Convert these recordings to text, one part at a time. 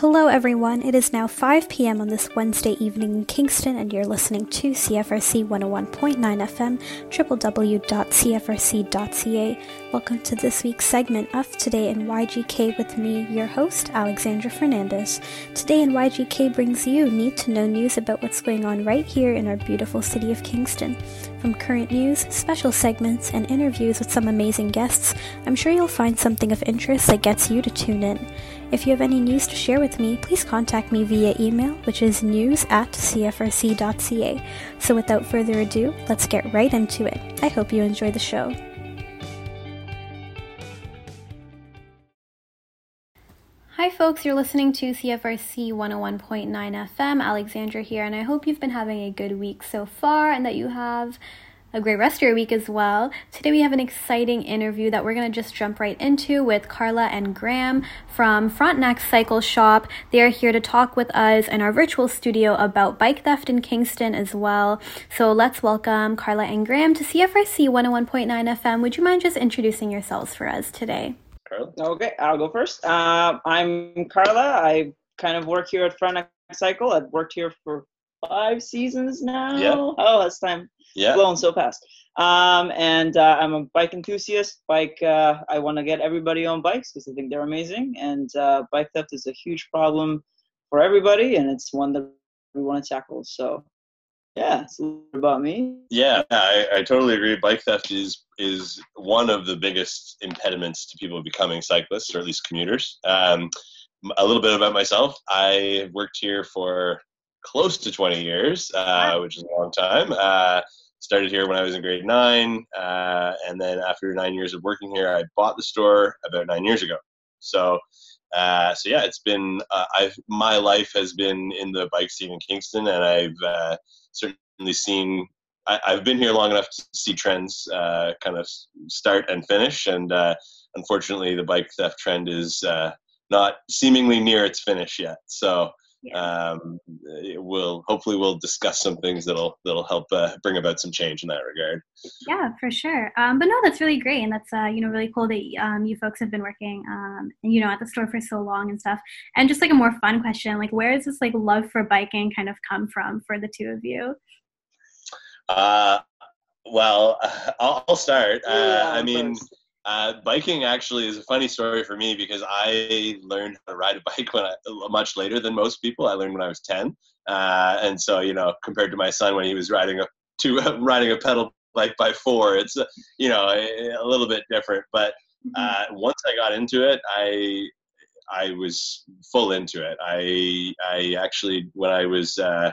Hello, everyone. It is now 5 p.m. on this Wednesday evening in Kingston, and you're listening to CFRC 101.9 FM, www.cfrc.ca. Welcome to this week's segment of Today in YGK with me, your host, Alexandra Fernandez. Today in YGK brings you need to know news about what's going on right here in our beautiful city of Kingston. From current news, special segments, and interviews with some amazing guests, I'm sure you'll find something of interest that gets you to tune in. If you have any news to share with me, please contact me via email, which is news at cfrc.ca. So without further ado, let's get right into it. I hope you enjoy the show. Hi, folks, you're listening to CFRC 101.9 FM. Alexandra here, and I hope you've been having a good week so far and that you have a great rest of your week as well. Today we have an exciting interview that we're going to just jump right into with Carla and Graham from Frontenac Cycle Sport. They are here to talk with us in our virtual studio about bike theft in Kingston as well. So let's welcome Carla and Graham to CFRC 101.9 FM. Would you mind just introducing yourselves for us today? Okay, I'll go first. Uh, I'm Carla. I kind of work here at Frontenac Cycle. I've worked here for five seasons now. Yeah. Oh, that's time Yeah. blown so fast. Um, and uh, I'm a bike enthusiast. Bike, uh, I want to get everybody on bikes because I think they're amazing. And uh, bike theft is a huge problem for everybody, and it's one that we want to tackle. So, yeah, it's a little about me. Yeah, I, I totally agree. Bike theft is is one of the biggest impediments to people becoming cyclists, or at least commuters. Um, a little bit about myself. I worked here for close to 20 years, uh, which is a long time. Uh, started here when I was in grade nine, uh, and then after nine years of working here, I bought the store about nine years ago. So, uh, so yeah, it's been uh, I've my life has been in the bike scene in Kingston, and I've uh, certainly seen. I, I've been here long enough to see trends uh, kind of start and finish, and unfortunately, the bike theft trend is not seemingly near its finish yet. So um, it will hopefully we'll discuss some things that'll that'll help uh, bring about some change in that regard. Yeah, for sure. Um, but no, that's really great, and that's uh, you know really cool that um, you folks have been working um, you know at the store for so long and stuff. And just like a more fun question, like where does this like love for biking kind of come from for the two of you? Uh, well, I'll, I'll start. Uh, Yeah, I mean. first. Uh, biking actually is a funny story for me because I learned how to ride a bike when I much later than most people. I learned when I was ten, uh, and so you know, compared to my son when he was riding a to riding a pedal bike by four, it's uh, you know a, a little bit different. But uh, once I got into it, I I was full into it. I I actually when I was uh,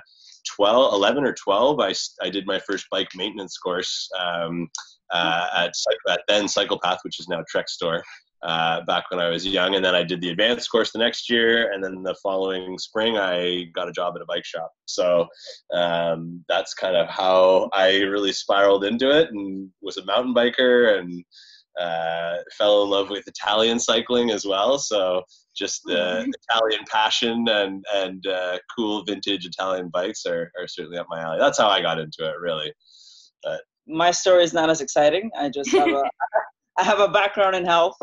12, 11 or 12, I, I did my first bike maintenance course um, uh, at, then Cycle Path, which is now Trek Store, uh, back when I was young. And then I did the advanced course the next year. And then the following spring, I got a job at a bike shop. So um, that's kind of how I really spiraled into it and was a mountain biker and uh, fell in love with Italian cycling as well. So just the Italian passion and and uh, cool vintage Italian bikes are, are certainly up my alley. That's how I got into it, really. My story is not as exciting. I just have a I have a background in health,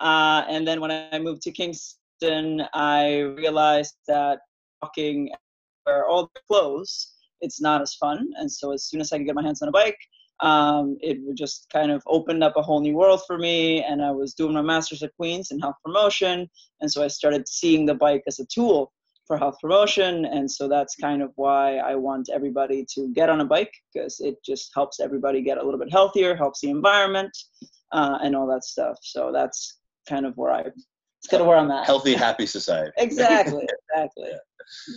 uh, and then when I moved to Kingston, I realized that walking where all the clothes, it's not as fun. And so as soon as I could get my hands on a bike, um, it would just kind of opened up a whole new world for me. And I was doing my master's at Queen's in health promotion, and so I started seeing the bike as a tool for health promotion and so that's kind of why i want everybody to get on a bike because it just helps everybody get a little bit healthier helps the environment uh, and all that stuff so that's kind of where i it's kind of where i'm at Healthy, happy society. exactly exactly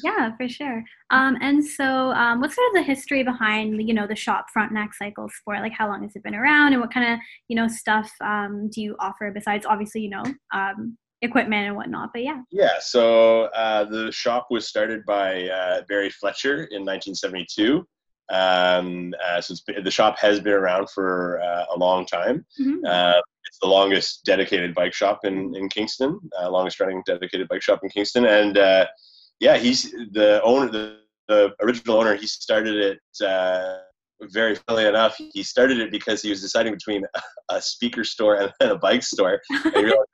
Yeah, for sure. Um, and so, um, what's sort of the history behind you know the shop Frontenac Cycle Sport? Like, how long has it been around, and what kind of you know stuff um, do you offer besides obviously you know um, equipment and whatnot? But yeah. Yeah, so uh, the shop was started by uh, Barry Fletcher in 1972. Um, uh, so it's been, the shop has been around for uh, a long time. Mhm. Uh, it's the longest dedicated bike shop in, in Kingston, uh, longest running dedicated bike shop in Kingston. And uh, yeah, he's the owner, the, the original owner. He started it. Uh, very funnily enough, he started it because he was deciding between a speaker store and a bike store. And he realized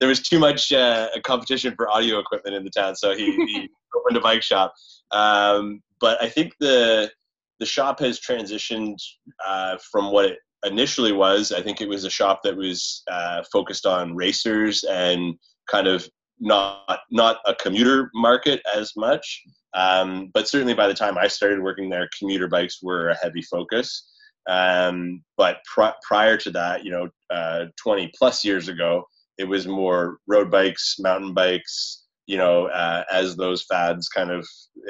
there was too much uh, competition for audio equipment in the town, so he, he opened a bike shop. Um, but I think the the shop has transitioned uh, from what it initially was. I think it was a shop that was uh, focused on racers and kind of not not a commuter market as much. Um, but certainly by the time I started working there, commuter bikes were a heavy focus. Um, but pr- prior to that, you know, uh, 20 plus years ago, it was more road bikes, mountain bikes. You know, uh, as those fads kind of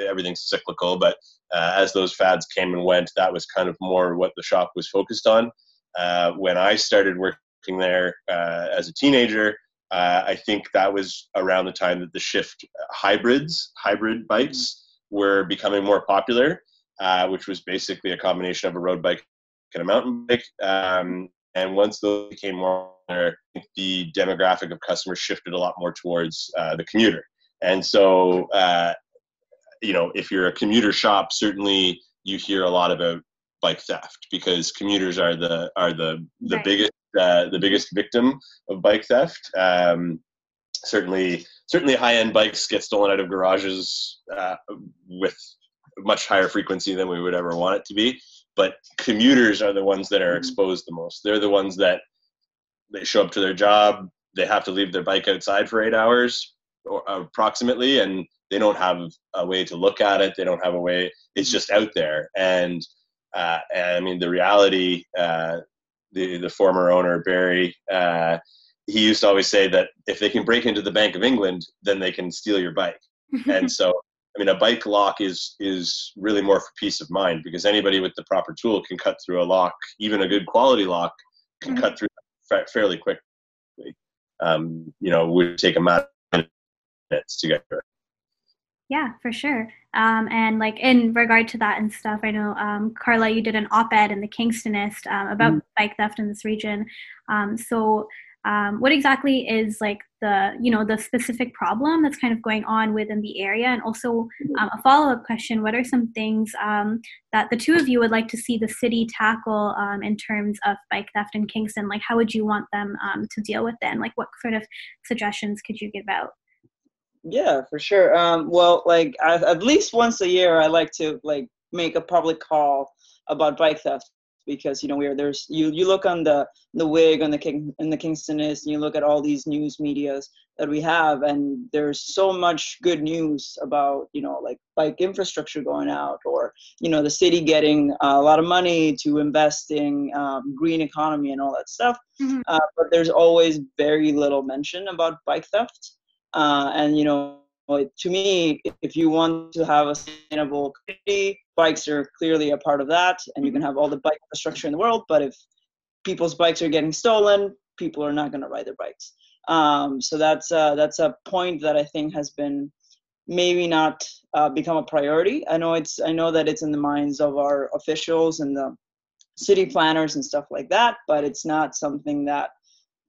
everything's cyclical, but uh, as those fads came and went, that was kind of more what the shop was focused on. Uh, when I started working there uh, as a teenager, uh, I think that was around the time that the shift hybrids, hybrid bikes, were becoming more popular, uh, which was basically a combination of a road bike and a mountain bike. Um, and once those became more, the demographic of customers shifted a lot more towards uh, the commuter. And so, uh, you know, if you're a commuter shop, certainly you hear a lot about bike theft because commuters are the are the the right. biggest uh, the biggest victim of bike theft. Um, certainly, certainly high end bikes get stolen out of garages uh, with much higher frequency than we would ever want it to be. But commuters are the ones that are mm-hmm. exposed the most. They're the ones that they show up to their job, they have to leave their bike outside for eight hours or approximately, and they don't have a way to look at it. They don't have a way. It's just out there, and uh, and I mean the reality. Uh, the the former owner Barry, uh, he used to always say that if they can break into the Bank of England, then they can steal your bike. and so, I mean, a bike lock is is really more for peace of mind because anybody with the proper tool can cut through a lock. Even a good quality lock can mm-hmm. cut through fairly quickly. Um, you know, would take a matter of minutes to get through. Yeah, for sure. Um, and like in regard to that and stuff, I know um, Carla, you did an op-ed in the Kingstonist um, about mm bike theft in this region. Um, so, um, what exactly is like the you know the specific problem that's kind of going on within the area? And also um, a follow-up question: What are some things that the two of you would like to see the city tackle in terms of bike theft in Kingston? Like, how would you want them to deal with it? And like, what sort of suggestions could you give out? Yeah, for sure. Um, well, like I, at least once a year, I like to like make a public call about bike theft because you know we're there's you you look on the the Whig on the king in the kingstonist and you look at all these news medias that we have and there's so much good news about you know like bike infrastructure going out or you know the city getting a lot of money to invest in um, green economy and all that stuff mm-hmm. uh, but there's always very little mention about bike theft uh, and you know, to me, if you want to have a sustainable community, bikes are clearly a part of that, and you can have all the bike infrastructure in the world. But if people's bikes are getting stolen, people are not going to ride their bikes. Um, so that's uh, that's a point that I think has been maybe not uh, become a priority. I know it's I know that it's in the minds of our officials and the city planners and stuff like that, but it's not something that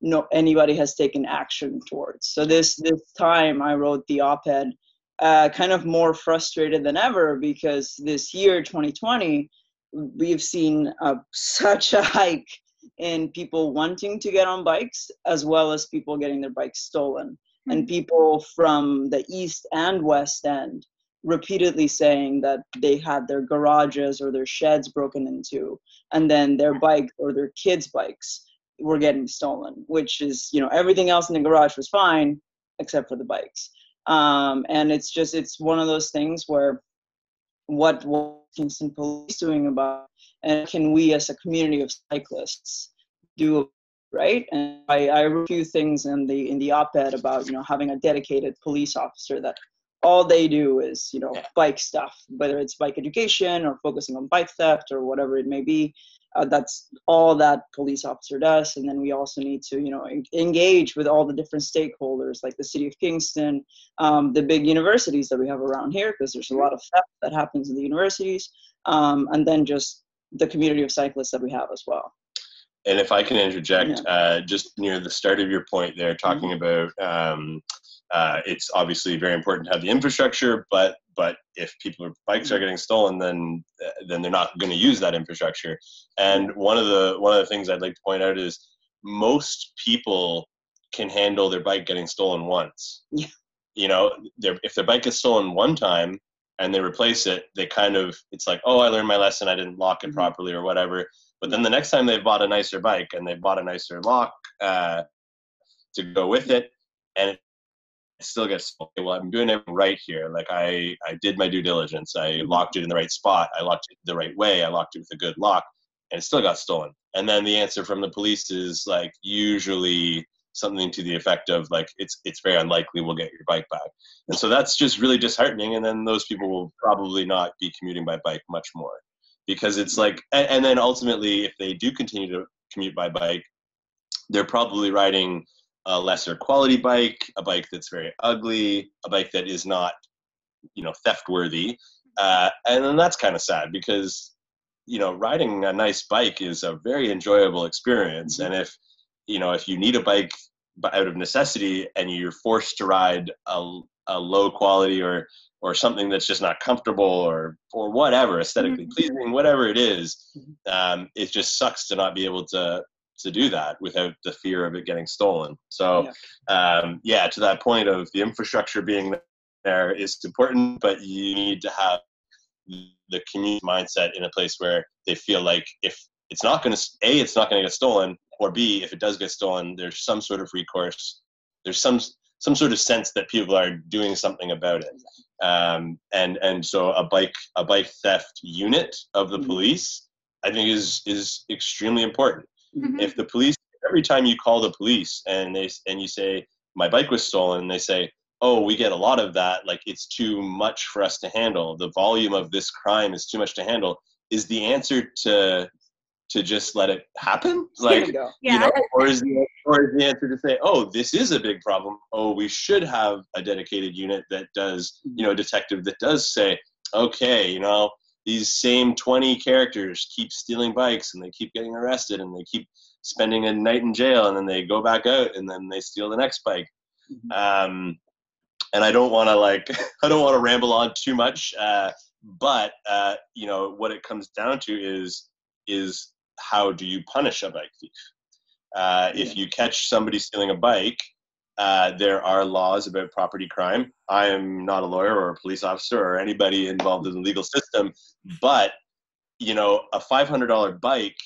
no anybody has taken action towards. So this this time I wrote the op-ed uh, kind of more frustrated than ever because this year 2020 we've seen uh, such a hike in people wanting to get on bikes as well as people getting their bikes stolen mm-hmm. and people from the east and west end repeatedly saying that they had their garages or their sheds broken into and then their bike or their kids bikes were getting stolen, which is, you know, everything else in the garage was fine except for the bikes. Um, and it's just, it's one of those things where what Kingston Police doing about, and can we as a community of cyclists do right? And I, I wrote a few things in the in the op-ed about you know having a dedicated police officer that all they do is you know yeah. bike stuff, whether it's bike education or focusing on bike theft or whatever it may be uh, that's all that police officer does and then we also need to you know engage with all the different stakeholders like the city of kingston um, the big universities that we have around here because there's a lot of theft that happens in the universities um, and then just the community of cyclists that we have as well and if i can interject yeah. uh, just near the start of your point there talking mm-hmm. about um, uh, it's obviously very important to have the infrastructure, but but if people bikes are getting stolen, then then they're not going to use that infrastructure. And one of the one of the things I'd like to point out is most people can handle their bike getting stolen once. Yeah. You know, if their bike is stolen one time and they replace it, they kind of it's like, oh, I learned my lesson. I didn't lock it mm-hmm. properly or whatever. But then the next time they've bought a nicer bike and they've bought a nicer lock uh, to go with it, and it still gets well, I'm doing it right here. Like I, I did my due diligence. I mm-hmm. locked it in the right spot. I locked it the right way. I locked it with a good lock, and it still got stolen. And then the answer from the police is like usually something to the effect of like it's it's very unlikely we'll get your bike back and so that's just really disheartening and then those people will probably not be commuting by bike much more because it's like and, and then ultimately if they do continue to commute by bike they're probably riding a lesser quality bike a bike that's very ugly a bike that is not you know theft worthy uh, and then that's kind of sad because you know riding a nice bike is a very enjoyable experience and if you know if you need a bike out of necessity and you're forced to ride a, a low quality or or something that's just not comfortable or or whatever aesthetically mm-hmm. pleasing whatever it is mm-hmm. um, it just sucks to not be able to to do that without the fear of it getting stolen so yeah. Um, yeah to that point of the infrastructure being there is important but you need to have the community mindset in a place where they feel like if it's not going to a it's not going to get stolen or b if it does get stolen there's some sort of recourse there's some some sort of sense that people are doing something about it um, and and so a bike a bike theft unit of the mm-hmm. police i think is is extremely important mm-hmm. if the police every time you call the police and they and you say my bike was stolen they say oh we get a lot of that like it's too much for us to handle the volume of this crime is too much to handle is the answer to to just let it happen? Like, you, yeah. you know, or is, the, or is the answer to say, oh, this is a big problem. Oh, we should have a dedicated unit that does, you know, a detective that does say, okay, you know, these same 20 characters keep stealing bikes and they keep getting arrested and they keep spending a night in jail and then they go back out and then they steal the next bike. Mm-hmm. Um, and I don't want to like, I don't want to ramble on too much. Uh, but, uh, you know, what it comes down to is, is how do you punish a bike thief? Uh, if you catch somebody stealing a bike, uh, there are laws about property crime. I am not a lawyer or a police officer or anybody involved in the legal system, but you know, a $500 bike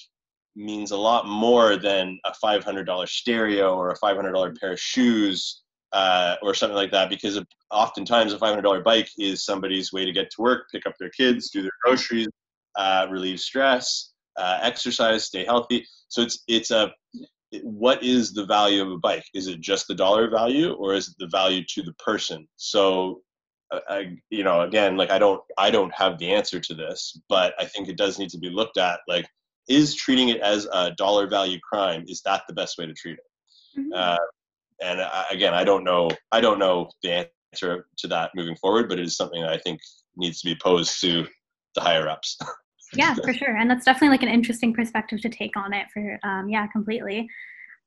means a lot more than a $500 stereo or a $500 pair of shoes uh, or something like that because oftentimes a $500 bike is somebody's way to get to work, pick up their kids, do their groceries, uh, relieve stress uh, exercise, stay healthy. So it's it's a what is the value of a bike? Is it just the dollar value, or is it the value to the person? So, uh, I, you know, again, like I don't I don't have the answer to this, but I think it does need to be looked at. Like, is treating it as a dollar value crime is that the best way to treat it? Mm-hmm. Uh, and I, again, I don't know I don't know the answer to that moving forward, but it is something that I think needs to be posed to the higher ups. yeah for sure and that's definitely like an interesting perspective to take on it for um, yeah completely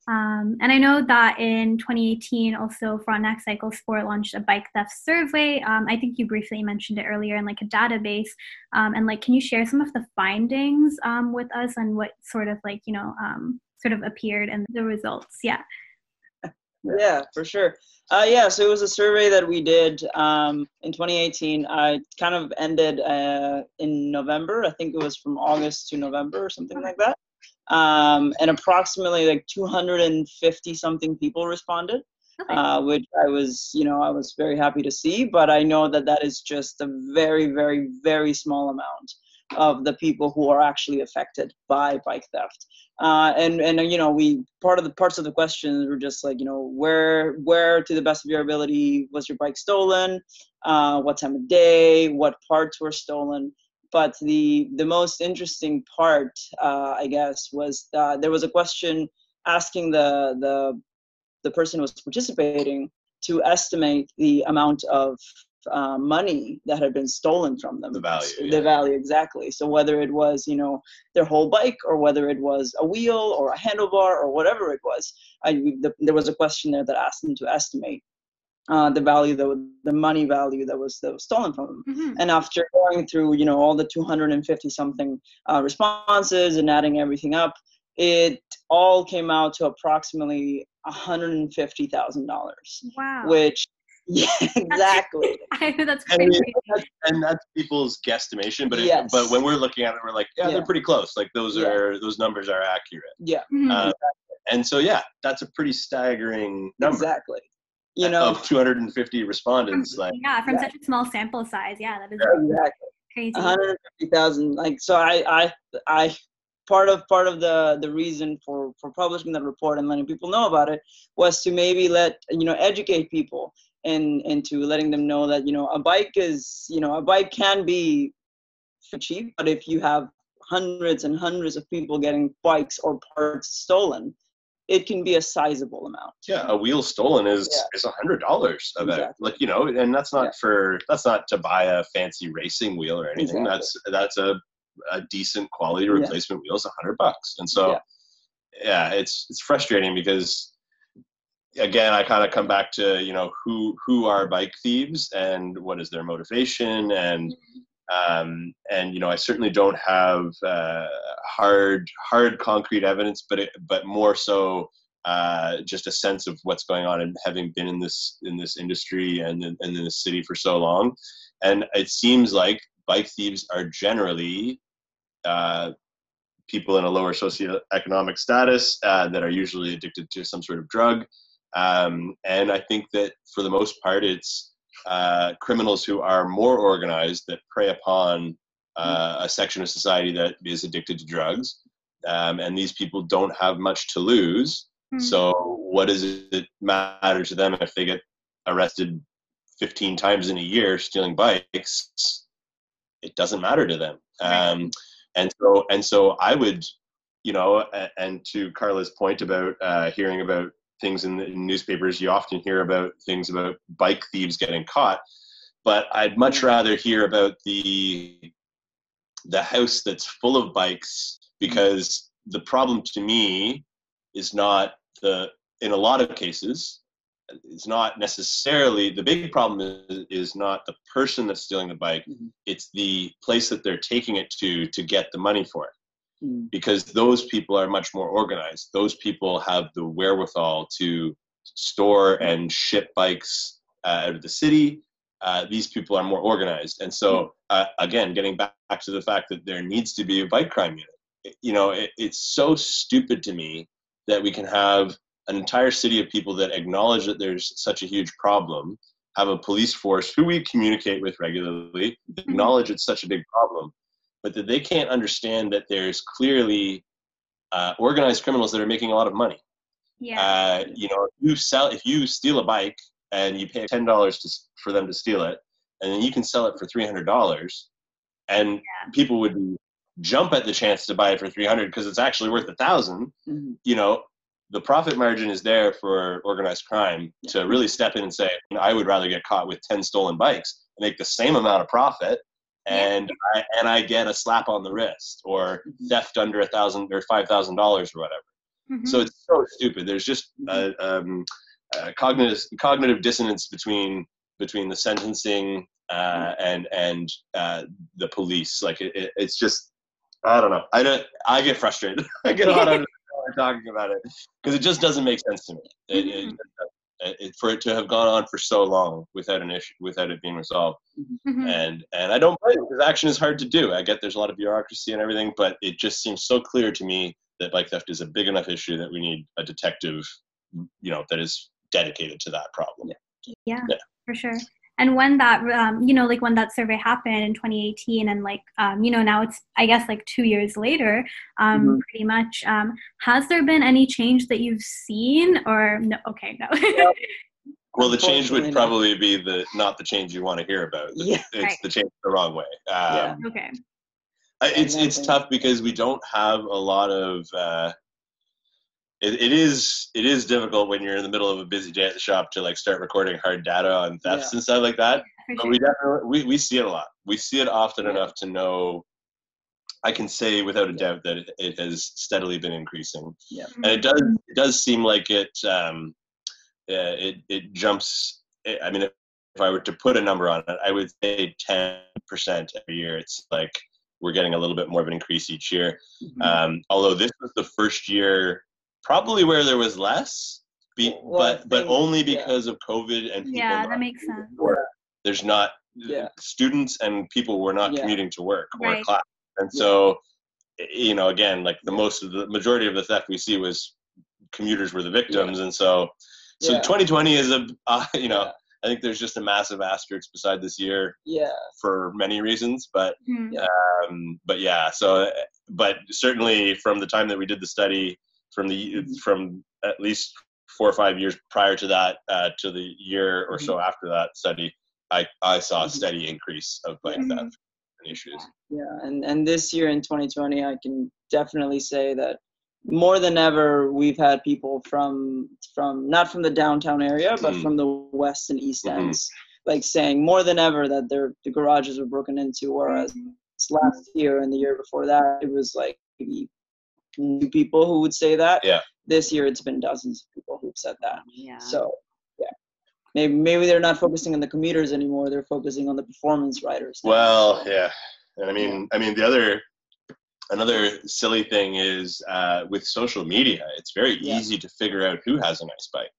um, and I know that in 2018, also Frontenac Cycle Sport launched a bike theft survey. Um, I think you briefly mentioned it earlier in like a database. Um, and like, can you share some of the findings um, with us and what sort of like you know um, sort of appeared in the results? Yeah. Yeah, for sure. Uh, yeah, so it was a survey that we did um, in 2018. I kind of ended uh, in November. I think it was from August to November or something like that. Um, and approximately like 250 something people responded, okay. uh, which I was, you know, I was very happy to see. But I know that that is just a very, very, very small amount of the people who are actually affected by bike theft. Uh, and and you know we part of the parts of the questions were just like you know where where to the best of your ability was your bike stolen, uh, what time of day, what parts were stolen. But the the most interesting part, uh, I guess, was uh, there was a question asking the the the person who was participating to estimate the amount of uh, money that had been stolen from them. The value. The yeah. value, exactly. So whether it was, you know, their whole bike or whether it was a wheel or a handlebar or whatever it was, I, the, there was a question there that asked them to estimate uh, the value, the, the money value that was, that was stolen from them. Mm-hmm. And after going through, you know, all the 250 something uh, responses and adding everything up, it all came out to approximately $150,000. Wow. Which yeah, exactly. I know that's And, crazy. that's, and that's people's guesstimation, but it, Yes. but when we're looking at it, we're like, yeah, Yeah. they're pretty close. Like those Yeah. are those numbers are accurate. yeah, Mhm. Uh, and so yeah, that's a pretty staggering number exactly. You know, of 250 respondents. Like yeah, from yeah. such a small sample size. Yeah, that is exactly. crazy. 150,000 like so I I I part of part of the the reason for for publishing that report and letting people know about it was to maybe let you know educate people and into letting them know that you know a bike is you know a bike can be for cheap but if you have hundreds and hundreds of people getting bikes or parts stolen it can be a sizable amount yeah, a wheel stolen is Yeah. is a hundred dollars. Exactly. Like you know, and that's not Yeah. for that's not to buy a fancy racing wheel or anything. Exactly. That's that's a a decent quality Yeah. replacement wheel is a hundred bucks. And so Yeah. yeah, it's it's frustrating because again I kind of come back to you know who who are bike thieves and what is their motivation and um, and you know I certainly don't have uh, hard hard concrete evidence, but it, but more so uh, just a sense of what's going on and having been in this in this industry and in, and in the city for so long, and it seems like bike thieves are generally uh, people in a lower socioeconomic status uh, that are usually addicted to some sort of drug. Um, and I think that for the most part, it's uh, criminals who are more organized that prey upon uh, a section of society that is addicted to drugs. Um, and these people don't have much to lose. Mhm. So, what does it matter to them if they get arrested 15 times in a year stealing bikes? It doesn't matter to them. Um, and so, and so, I would, you know, and to Carla's point about uh, hearing about things in the in newspapers, you often hear about things about bike thieves getting caught. But I'd much rather hear about the the house that's full of bikes because the problem to me is not the in a lot of cases it's not necessarily the big problem is, is not the person that's stealing the bike Mhm. it's the place that they're taking it to to get the money for it Mm. because those people are much more organized. Those people have the wherewithal to store and ship bikes uh, out of the city. Uh, these people are more organized. And so uh, again getting back to the fact that there needs to be a bike crime unit. You know it, it's so stupid to me that we can have an entire city of people that acknowledge that there's such a huge problem have a police force who we communicate with regularly acknowledge it's such a big problem but that they can't understand that there's clearly uh, organized criminals that are making a lot of money yeah. uh, you know, if you sell if you steal a bike and you pay ten dollars to for them to steal it, and then you can sell it for three hundred dollars, and people would jump at the chance to buy it for three hundred because it's actually worth a thousand. Mhm. You know, the profit margin is there for organized crime to really step in and say, I would rather get caught with ten stolen bikes and make the same amount of profit. And I, and I get a slap on the wrist or Mhm. theft under a thousand or five thousand dollars or whatever. Mhm. So it's so stupid. There's just a, um, a cognitive cognitive dissonance between between the sentencing uh, and and uh, the police. Like it, it, it's just I don't know. I don't. I get frustrated. I get hot under the collar talking about it because it just doesn't make sense to me. It, it, it, for it to have gone on for so long without an issue, without it being resolved, Mhm. and and I don't blame it because action is hard to do. I get there's a lot of bureaucracy and everything, but it just seems so clear to me that bike theft is a big enough issue that we need a detective, you know, that is dedicated to that problem. yeah, yeah. for sure. And when that, um, you know, like when that survey happened in 2018, and like, um, you know, now it's, I guess, like two years later, um, Mhm. pretty much. Um, has there been any change that you've seen, or no? Okay, no. Well, the change would probably be the not the change you want to hear about. The- Yeah. it's Right. the change the wrong way. Um, Yeah. okay. It's it's tough because we don't have a lot of. Uh, it, it is it is difficult when you're in the middle of a busy day at the shop to like start recording hard data on thefts Yeah. and stuff like that. But we definitely we, we see it a lot. We see it often Yeah. enough to know. I can say without a doubt that it, it has steadily been increasing, Yeah. and it does it does seem like it um, uh, it it jumps. I mean, if, I were to put a number on it, I would say ten percent every year. It's like we're getting a little bit more of an increase each year. Mhm. Um, although this was the first year, probably where there was less. Be, Well, but but things- only yeah. because of COVID and people Yeah, that makes sense. work. There's not Yeah. students and people were not Yeah. commuting to work or Right. class, and Yeah. so you know again like the most of the majority of the theft we see was commuters were the victims, and so so Yeah. 2020 is a uh, you know Yeah. I think there's just a massive asterisk beside this year Yeah. for many reasons, but Hmm. um, but yeah so but certainly from the time that we did the study from the Mhm. from at least four or five years prior to that uh, to the year or so after that study i i saw a Mhm. steady increase of bike theft and issues Yeah, and and this year in 2020, I can definitely say that more than ever, we've had people from from not from the downtown area, but Mm. from the west and east Mhm. ends, like saying more than ever that their the garages were broken into. Whereas last year and the year before that, it was like maybe people who would say that. Yeah. This year, it's been dozens of people who've said that. Yeah. So yeah, maybe maybe they're not focusing on the commuters anymore. They're focusing on the performance riders. now. well yeah and i mean i mean the other another silly thing is uh, with social media it's very Yeah. easy to figure out who has a nice bike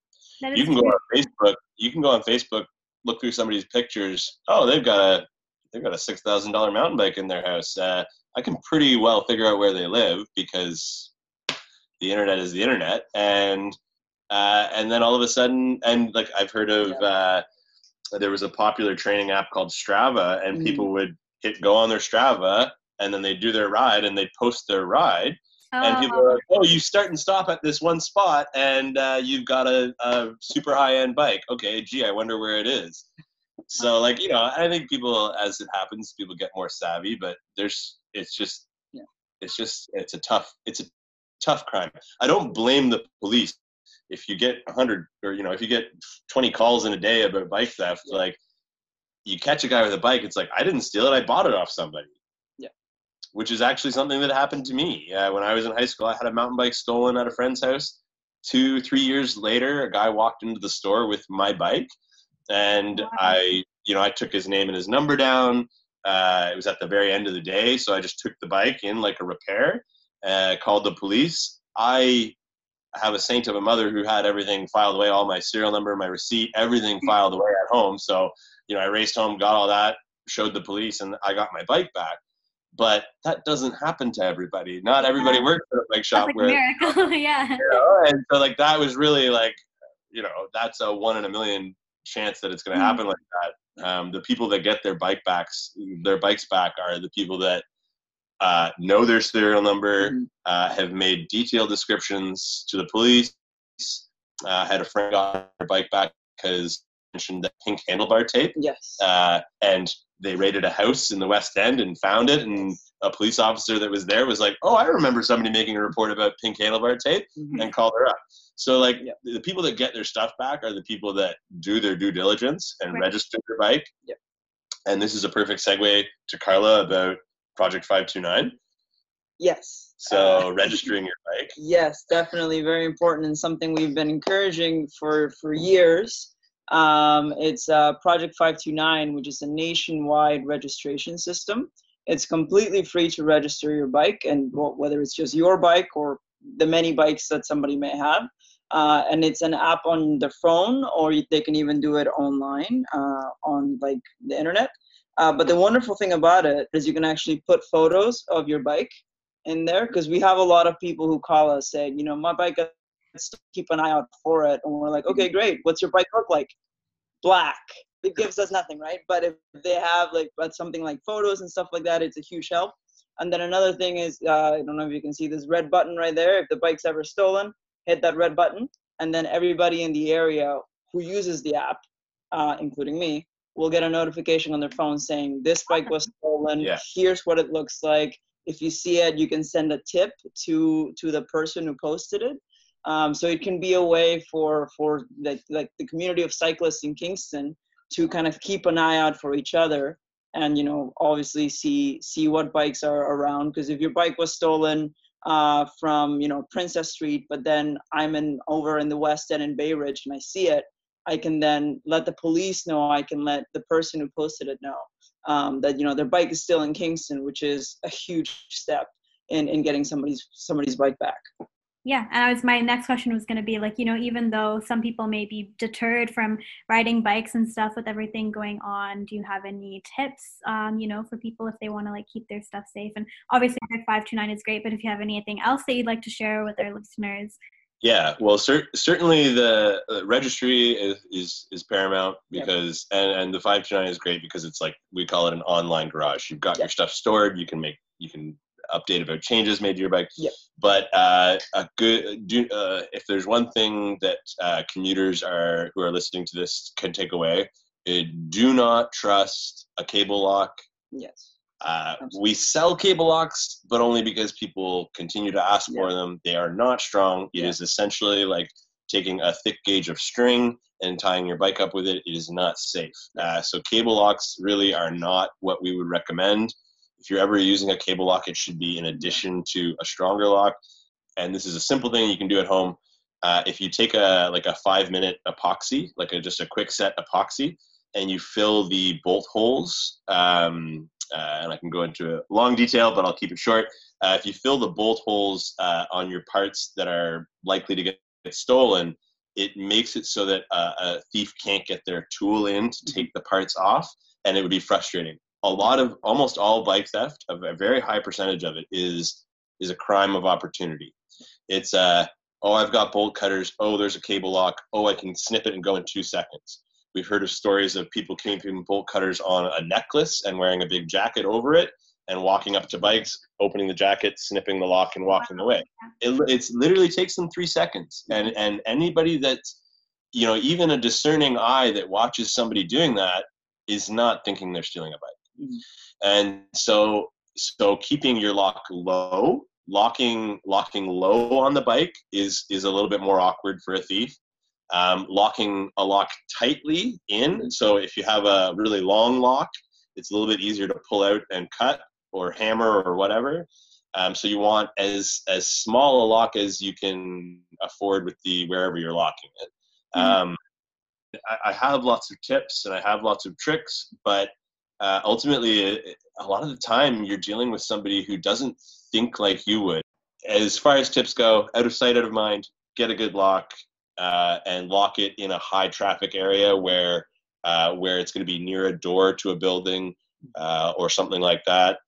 you is can go on Facebook. You can go on Facebook, look through somebody's pictures. Oh, they've got a they've got a six thousand dollar mountain bike in their house. Uh, I can pretty well figure out where they live because the internet is the internet, and uh, and then all of a sudden, and like I've heard of, uh, there was a popular training app called Strava, and Mhm. people would hit go on their Strava, and then they do their ride, and they post their ride, and people Oh, are like, "Oh, you start and stop at this one spot, and uh, you've got a, a super high end bike. Okay, gee, I wonder where it is." So, like, you know, I think people, as it happens, people get more savvy, but there's, it's just, Yeah. it's just, it's a tough, it's a tough crime. I don't blame the police if you get 100 or you know, if you get 20 calls in a day about bike theft, Yeah. like, you catch a guy with a bike, it's like I didn't steal it, I bought it off somebody Yeah. which is actually something that happened to me. Uh, when I was in high school, I had a mountain bike stolen at a friend's house. Two, three years later, a guy walked into the store with my bike, and Wow. I, you know, I took his name and his number down. Uh, it was at the very end of the day, so I just took the bike in like a repair, uh, called the police. I have a saint of a mother who had everything filed away, all my serial number, my receipt, everything filed away at home. So, you know, I raced home, got all that, showed the police, and I got my bike back. But that doesn't happen to everybody. Not everybody works at a bike that's shop like a where miracle. yeah. you know, and so like that was really like you know that's a one in a million chance that it's going to Mhm. happen like that um, the people that get their bike backs their bikes back are the people that uh, know their serial number Mhm. uh, have made detailed descriptions to the police uh, had a friend got their bike back because mentioned that pink handlebar tape Yes. uh, and they raided a house in the West End and found it. And a police officer that was there was like, "Oh, I remember somebody making a report about pink handlebar tape," Mhm. and called her up. So, like, Yeah. the people that get their stuff back are the people that do their due diligence and Right. register their bike. Yep. And this is a perfect segue to Carla about Project Five Two Nine. Yes. So, Uh, registering your bike. Yes, definitely very important and something we've been encouraging for for years. Um, it's uh, Project 529, which is a nationwide registration system. It's completely free to register your bike, and wh- whether it's just your bike or the many bikes that somebody may have. Uh, and it's an app on the phone, or they can even do it online uh, on like the internet. Uh, but the wonderful thing about it is you can actually put photos of your bike in there because we have a lot of people who call us saying, you know, my bike, keep an eye out for it. And we're like, okay, great. What's your bike look like? Black. It gives us nothing, right? But if they have like but something like photos and stuff like that, it's a huge help. And then another thing is, uh, I don't know if you can see this red button right there. If the bike's ever stolen, hit that red button, and then everybody in the area who uses the app, uh, including me, will get a notification on their phone saying this bike was stolen. Yeah. Here's what it looks like if you see it you can send a tip to to the person who posted it um, so it can be a way for for the, like the community of cyclists in kingston to kind of keep an eye out for each other and you know obviously see see what bikes are around because if your bike was stolen uh, from you know princess street but then i'm in over in the west end in bay ridge and i see it i can then let the police know i can let the person who posted it know um, that you know their bike is still in Kingston, which is a huge step in, in getting somebody's somebody's bike back. Yeah, and I was my next question was going to be like, you know, even though some people may be deterred from riding bikes and stuff with everything going on, do you have any tips, um, you know, for people if they want to like keep their stuff safe? And obviously, five two nine is great, but if you have anything else that you'd like to share with our listeners, yeah, well, cer- certainly the uh, registry is, is, is paramount because, yep. and, and the 529 is great because it's like, we call it an online garage. You've got yep. your stuff stored. You can make, you can update about changes made to your bike. Yep. But uh, a good, do, uh, if there's one thing that uh, commuters are, who are listening to this can take away, it, do not trust a cable lock. Yes uh, we sell cable locks, but only because people continue to ask yeah. for them. They are not strong. It yeah. is essentially like taking a thick gauge of string and tying your bike up with it. It is not safe. Uh, so cable locks really are not what we would recommend. If you're ever using a cable lock, it should be in addition to a stronger lock. And this is a simple thing you can do at home. Uh, if you take a like a five minute epoxy, like a, just a quick set epoxy, and you fill the bolt holes um, uh, and I can go into a long detail, but I'll keep it short. Uh, if you fill the bolt holes uh, on your parts that are likely to get, get stolen, it makes it so that uh, a thief can't get their tool in to take the parts off, and it would be frustrating. A lot of, almost all bike theft, a very high percentage of it is is a crime of opportunity. It's uh, oh, I've got bolt cutters. Oh, there's a cable lock. Oh, I can snip it and go in two seconds. We've heard of stories of people keeping bolt cutters on a necklace and wearing a big jacket over it and walking up to bikes, opening the jacket, snipping the lock, and walking away. It it's literally takes them three seconds. And and anybody that's you know even a discerning eye that watches somebody doing that is not thinking they're stealing a bike. Mm-hmm. And so so keeping your lock low, locking locking low on the bike is is a little bit more awkward for a thief um, locking a lock tightly in. So if you have a really long lock, it's a little bit easier to pull out and cut or hammer or whatever. Um, so you want as as small a lock as you can afford with the wherever you're locking it. Mm-hmm. Um, I, I, have lots of tips and I have lots of tricks, but uh, ultimately, a lot of the time you're dealing with somebody who doesn't think like you would. As far as tips go, out of sight, out of mind. Get a good lock uh, and lock it in a high traffic area where uh, where it's going to be near a door to a building uh, or something like that.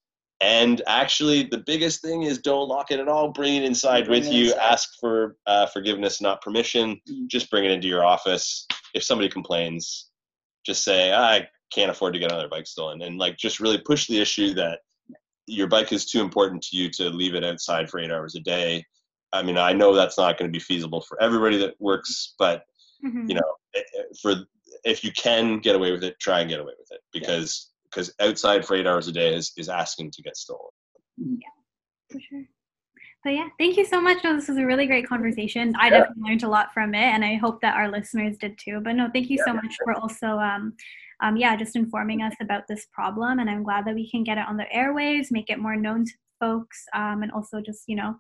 And actually, the biggest thing is don't lock it at all. Bring it inside bring with it you. Inside. Ask for uh, forgiveness, not permission. Mm-hmm. Just bring it into your office. If somebody complains, just say, I can't afford to get another bike stolen. And like, just really push the issue that your bike is too important to you to leave it outside for eight hours a day. I mean, I know that's not going to be feasible for everybody that works, but mm-hmm. you know, eh, eh, for if you can get away with it, try and get away with it because because yeah. outside for eight hours a day is is asking to get stolen. Yeah, for sure. But yeah, thank you so much. No, this was a really great conversation. I yeah. definitely learned a lot from it, and I hope that our listeners did too. But no, thank you yeah, so much for also, um, um, yeah, just informing us about this problem. And I'm glad that we can get it on the airwaves, make it more known to folks, um, and also just you know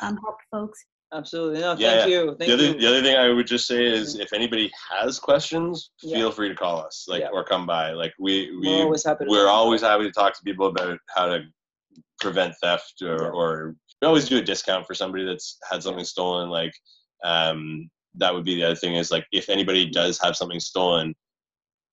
um, help folks. Absolutely. No, yeah, thank yeah. you. Thank the other, you. the other thing I would just say is if anybody has questions, yeah. feel free to call us, like, or come by. Like we, we, we're always happy to, we're always happy to talk to people about how to prevent theft or, or we always do a discount for somebody that's had something stolen. Like, um, that would be the other thing is like, if anybody does have something stolen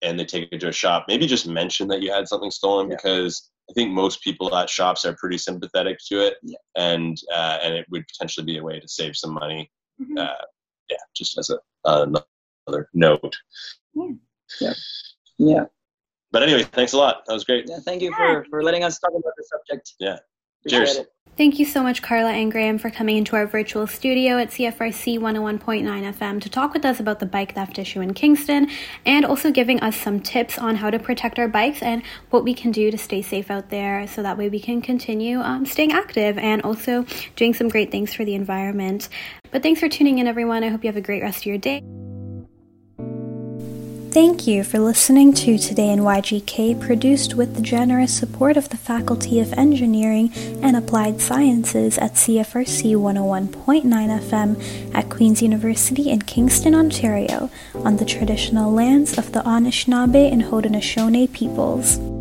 and they take it to a shop, maybe just mention that you had something stolen because I think most people at shops are pretty sympathetic to it, yeah. and uh, and it would potentially be a way to save some money. Mm-hmm. Uh, yeah, just as a uh, another note. Yeah. yeah. Yeah. But anyway, thanks a lot. That was great. Yeah, thank you for for letting us talk about the subject. Yeah. Appreciate Cheers. It. Thank you so much, Carla and Graham, for coming into our virtual studio at CFRC 101.9 FM to talk with us about the bike theft issue in Kingston and also giving us some tips on how to protect our bikes and what we can do to stay safe out there so that way we can continue um, staying active and also doing some great things for the environment. But thanks for tuning in, everyone. I hope you have a great rest of your day. Thank you for listening to Today in YGK, produced with the generous support of the Faculty of Engineering and Applied Sciences at CFRC 101.9 FM at Queen's University in Kingston, Ontario, on the traditional lands of the Anishinaabe and Haudenosaunee peoples.